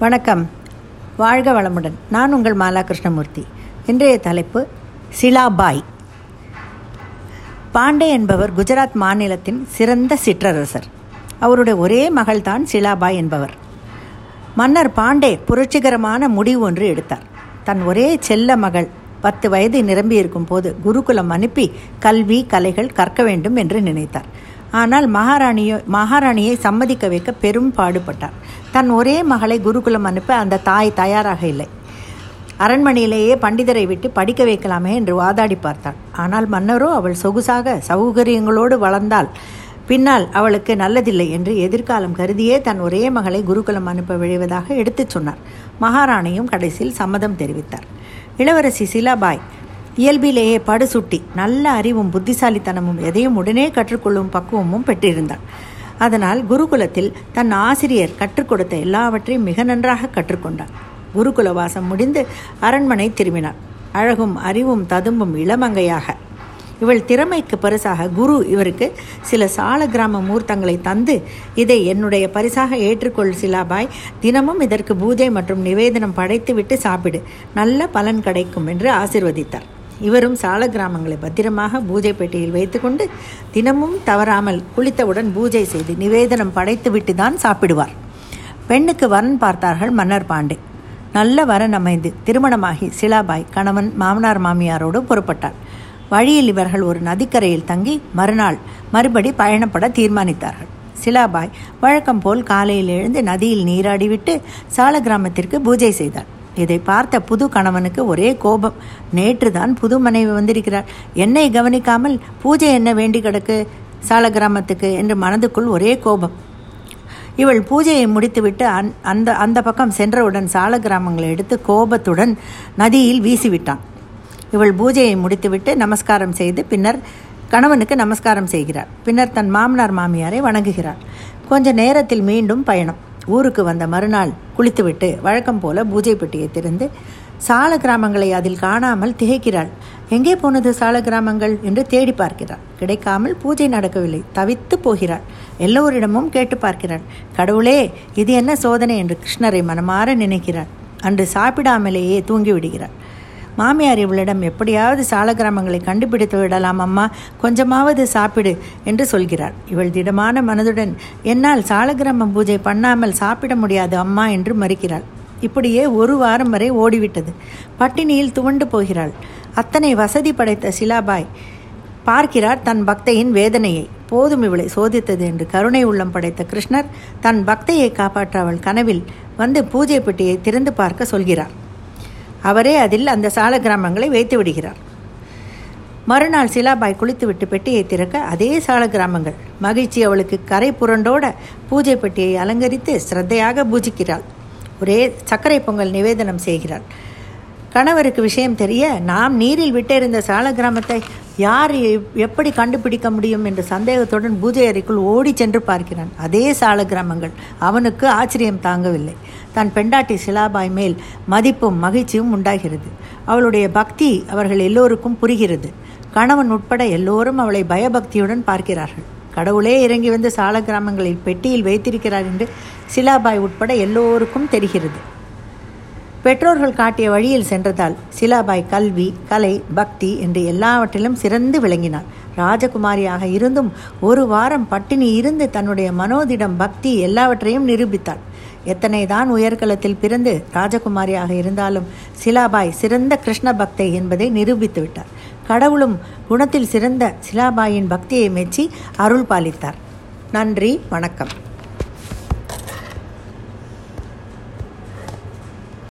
வணக்கம். வாழ்க வளமுடன். நான் உங்கள் மாலா கிருஷ்ணமூர்த்தி இன்றைய தலைப்பு சிலாபாய். பாண்டே என்பவர் குஜராத் மாநிலத்தின் சிறந்த சிற்றரசர். அவருடைய ஒரே மகள்தான் சிலாபாய் என்பவர். மன்னர் பாண்டே புரட்சிகரமான முடிவு ஒன்று எடுத்தார். தன் ஒரே செல்ல மகள் பத்து வயது நிரம்பியிருக்கும் போது குருகுலம் அனுப்பி கல்வி கலைகள் கற்க வேண்டும் என்று நினைத்தார். ஆனால் மகாராணியோ மகாராணியை சம்மதிக்க வைக்க பெரும் பாடுபட்டார். தன் ஒரே மகளை குருகுலம் அனுப்ப அந்த தாய் தயாராக இல்லை. அரண்மனையிலேயே பண்டிதரை விட்டு படிக்க வைக்கலாமே என்று வாதாடி பார்த்தாள். ஆனால் மன்னரோ அவள் சொகுசாக சௌகரியங்களோடு வளர்ந்தால் பின்னால் அவளுக்கு நல்லதில்லை என்று எதிர்காலம் கருதியே தன் ஒரே மகளை குருகுலம் அனுப்ப விழைவதாக எடுத்துச் சொன்னார். மகாராணியும் கடைசியில் சம்மதம் தெரிவித்தார். இளவரசி சிலாபாய் இயல்பிலேயே படுசுட்டி நல்ல அறிவும் புத்திசாலித்தனமும் எதையும் உடனே கற்றுக்கொள்ளும் பக்குவமும் பெற்றிருந்தான் அதனால் குருகுலத்தில் தன் ஆசிரியர் கற்றுக் கொடுத்த எல்லாவற்றையும் மிக நன்றாக கற்றுக்கொண்டார் குருகுல வாசம் முடிந்து அரண்மனை திரும்பினார் அழகும் அறிவும் ததும்பும் இளமங்கையாக. இவள் திறமைக்கு பரிசாக குரு இவருக்கு சில சால கிராம மூர்த்தங்களை தந்து இதை என்னுடைய பரிசாக ஏற்றுக்கொள் சிலாபாய் தினமும் இதற்கு பூஜை மற்றும் நிவேதனம் படைத்துவிட்டு சாப்பிடு நல்ல பலன் கிடைக்கும் என்று ஆசிர்வதித்தார். இவரும் சால கிராமங்களை பத்திரமாக பூஜை பெட்டியில் வைத்துக்கொண்டு தினமும் தவறாமல் குளித்தவுடன் பூஜை செய்து நிவேதனம் படைத்துவிட்டு தான் சாப்பிடுவார். பெண்ணுக்கு வரன் பார்த்தார்கள் மன்னர் பாண்டே. நல்ல வரன் அமைந்து திருமணமாகி சிலாபாய் கணவன் மாமனார் மாமியாரோடு புறப்பட்டார். வழியில் இவர்கள் ஒரு நதிக்கரையில் தங்கி மறுநாள் மறுபடி பயணப்பட தீர்மானித்தார்கள். சிலாபாய் வழக்கம் போல் காலையில் எழுந்து நதியில் நீராடிவிட்டு சால கிராமத்திற்கு பூஜை செய்தார். இதை பார்த்த புது கணவனுக்கு ஒரே கோபம். நேற்று தான் புது மனைவி வந்திருக்கிறார் என்னை கவனிக்காமல் பூஜை என்ன வேண்டி கிடக்கு? சால கிராமத்துக்கு என்று மனதுக்குள் ஒரே கோபம். இவள் பூஜையை முடித்துவிட்டு அந் அந்த அந்த பக்கம் சென்றவுடன் சால கிராமங்களை எடுத்து கோபத்துடன் நதியில் வீசிவிட்டான். இவள் பூஜையை முடித்துவிட்டு நமஸ்காரம் செய்து பின்னர் கணவனுக்கு நமஸ்காரம் செய்கிறார். பின்னர் தன் மாமனார் மாமியாரை வணங்குகிறார். கொஞ்ச நேரத்தில் மீண்டும் பயணம். ஊருக்கு வந்த மறுநாள் குளித்துவிட்டு வழக்கம் போல பூஜை பெட்டியை திறந்து சால கிராமங்களை அதில் காணாமல் திகைக்கிறாள். எங்கே போனது சால கிராமங்கள்? என்று தேடி பார்க்கிறாள் கிடைக்காமல் பூஜை நடக்கவில்லை. தவித்து போகிறாள். எல்லோரிடமும் கேட்டு பார்க்கிறாள். கடவுளே இது என்ன சோதனை? என்று கிருஷ்ணரை மனமாற நினைக்கிறாள். அன்று சாப்பிடாமலேயே தூங்கிவிடுகிறாள். மாமியார் இவளிடம் எப்படியாவது சால கிராமங்களை கண்டுபிடித்து விடலாம் அம்மா. கொஞ்சமாவது சாப்பிடு என்று சொல்கிறார். இவள் திடமான மனதுடன் என்னால் சாலகிராமம் பூஜை பண்ணாமல் சாப்பிட முடியாது அம்மா என்று மறுக்கிறாள். இப்படியே ஒரு வாரம் வரை ஓடிவிட்டது. பட்டினியில் துவண்டு போகிறாள். அத்தனை வசதி படைத்த சிலாபாய் பார்க்கிறார் தன் பக்தையின் வேதனையை. போதும் இவளை சோதித்தது என்று கருணை உள்ளம் படைத்த கிருஷ்ணர் தன் பக்தையை காப்பாற்ற அவள் கனவில் வந்து பூஜை பெட்டியை திறந்து பார்க்க சொல்கிறார். அவரே அதில் அந்த சால கிராமங்களை வைத்து விடுகிறார். மறுநாள் சிலாபாய் குளித்துவிட்டு பெட்டியை திறக்க அதே சால கிராமங்கள். மகிழ்ச்சி அவளுக்கு கரை புரண்டோட பூஜை பெட்டியை அலங்கரித்து சிரத்தையாக பூஜிக்கிறாள். ஒரே சர்க்கரை பொங்கல் நிவேதனம் செய்கிறாள். கணவருக்கு விஷயம் தெரிய நாம் நீரில் விட்டிருந்த சால கிராமத்தை யார் எப்படி கண்டுபிடிக்க முடியும் என்ற சந்தேகத்துடன் பூஜை அறைக்குள் ஓடி சென்று பார்க்கிறான். அதே சால கிராமங்கள் அவனுக்கு ஆச்சரியம் தாங்கவில்லை. தன் பெண்டாட்டி சிலாபாய் மேல் மதிப்பும் மகிழ்ச்சியும் உண்டாகிறது. அவளுடைய பக்தி அவர்கள் எல்லோருக்கும் புரிகிறது. கணவன் உட்பட எல்லோரும் அவளை பயபக்தியுடன் பார்க்கிறார்கள். கடவுளே இறங்கி வந்து சால கிராமங்களில் பெட்டியில் வைத்திருக்கிறார் என்று சிலாபாய் உட்பட எல்லோருக்கும் தெரிகிறது. பெற்றோர்கள் காட்டிய வழியில் சென்றதால் சிலாபாய் கல்வி கலை பக்தி என்று எல்லாவற்றிலும் சிறந்து விளங்கினார். ராஜகுமாரியாக இருந்தும் ஒரு வாரம் பட்டினி இருந்து தன்னுடைய மனோதிடம் பக்தி எல்லாவற்றையும் நிரூபித்தாள். எத்தனை தான் உயர்கலத்தில் பிறந்து ராஜகுமாரியாக இருந்தாலும் சிலாபாய் சிறந்த கிருஷ்ண பக்தை என்பதை நிரூபித்து விட்டார். கடவுளும் குணத்தில் சிறந்த சிலாபாயின் பக்தியை மெச்சி அருள் பாலித்தார். நன்றி வணக்கம்.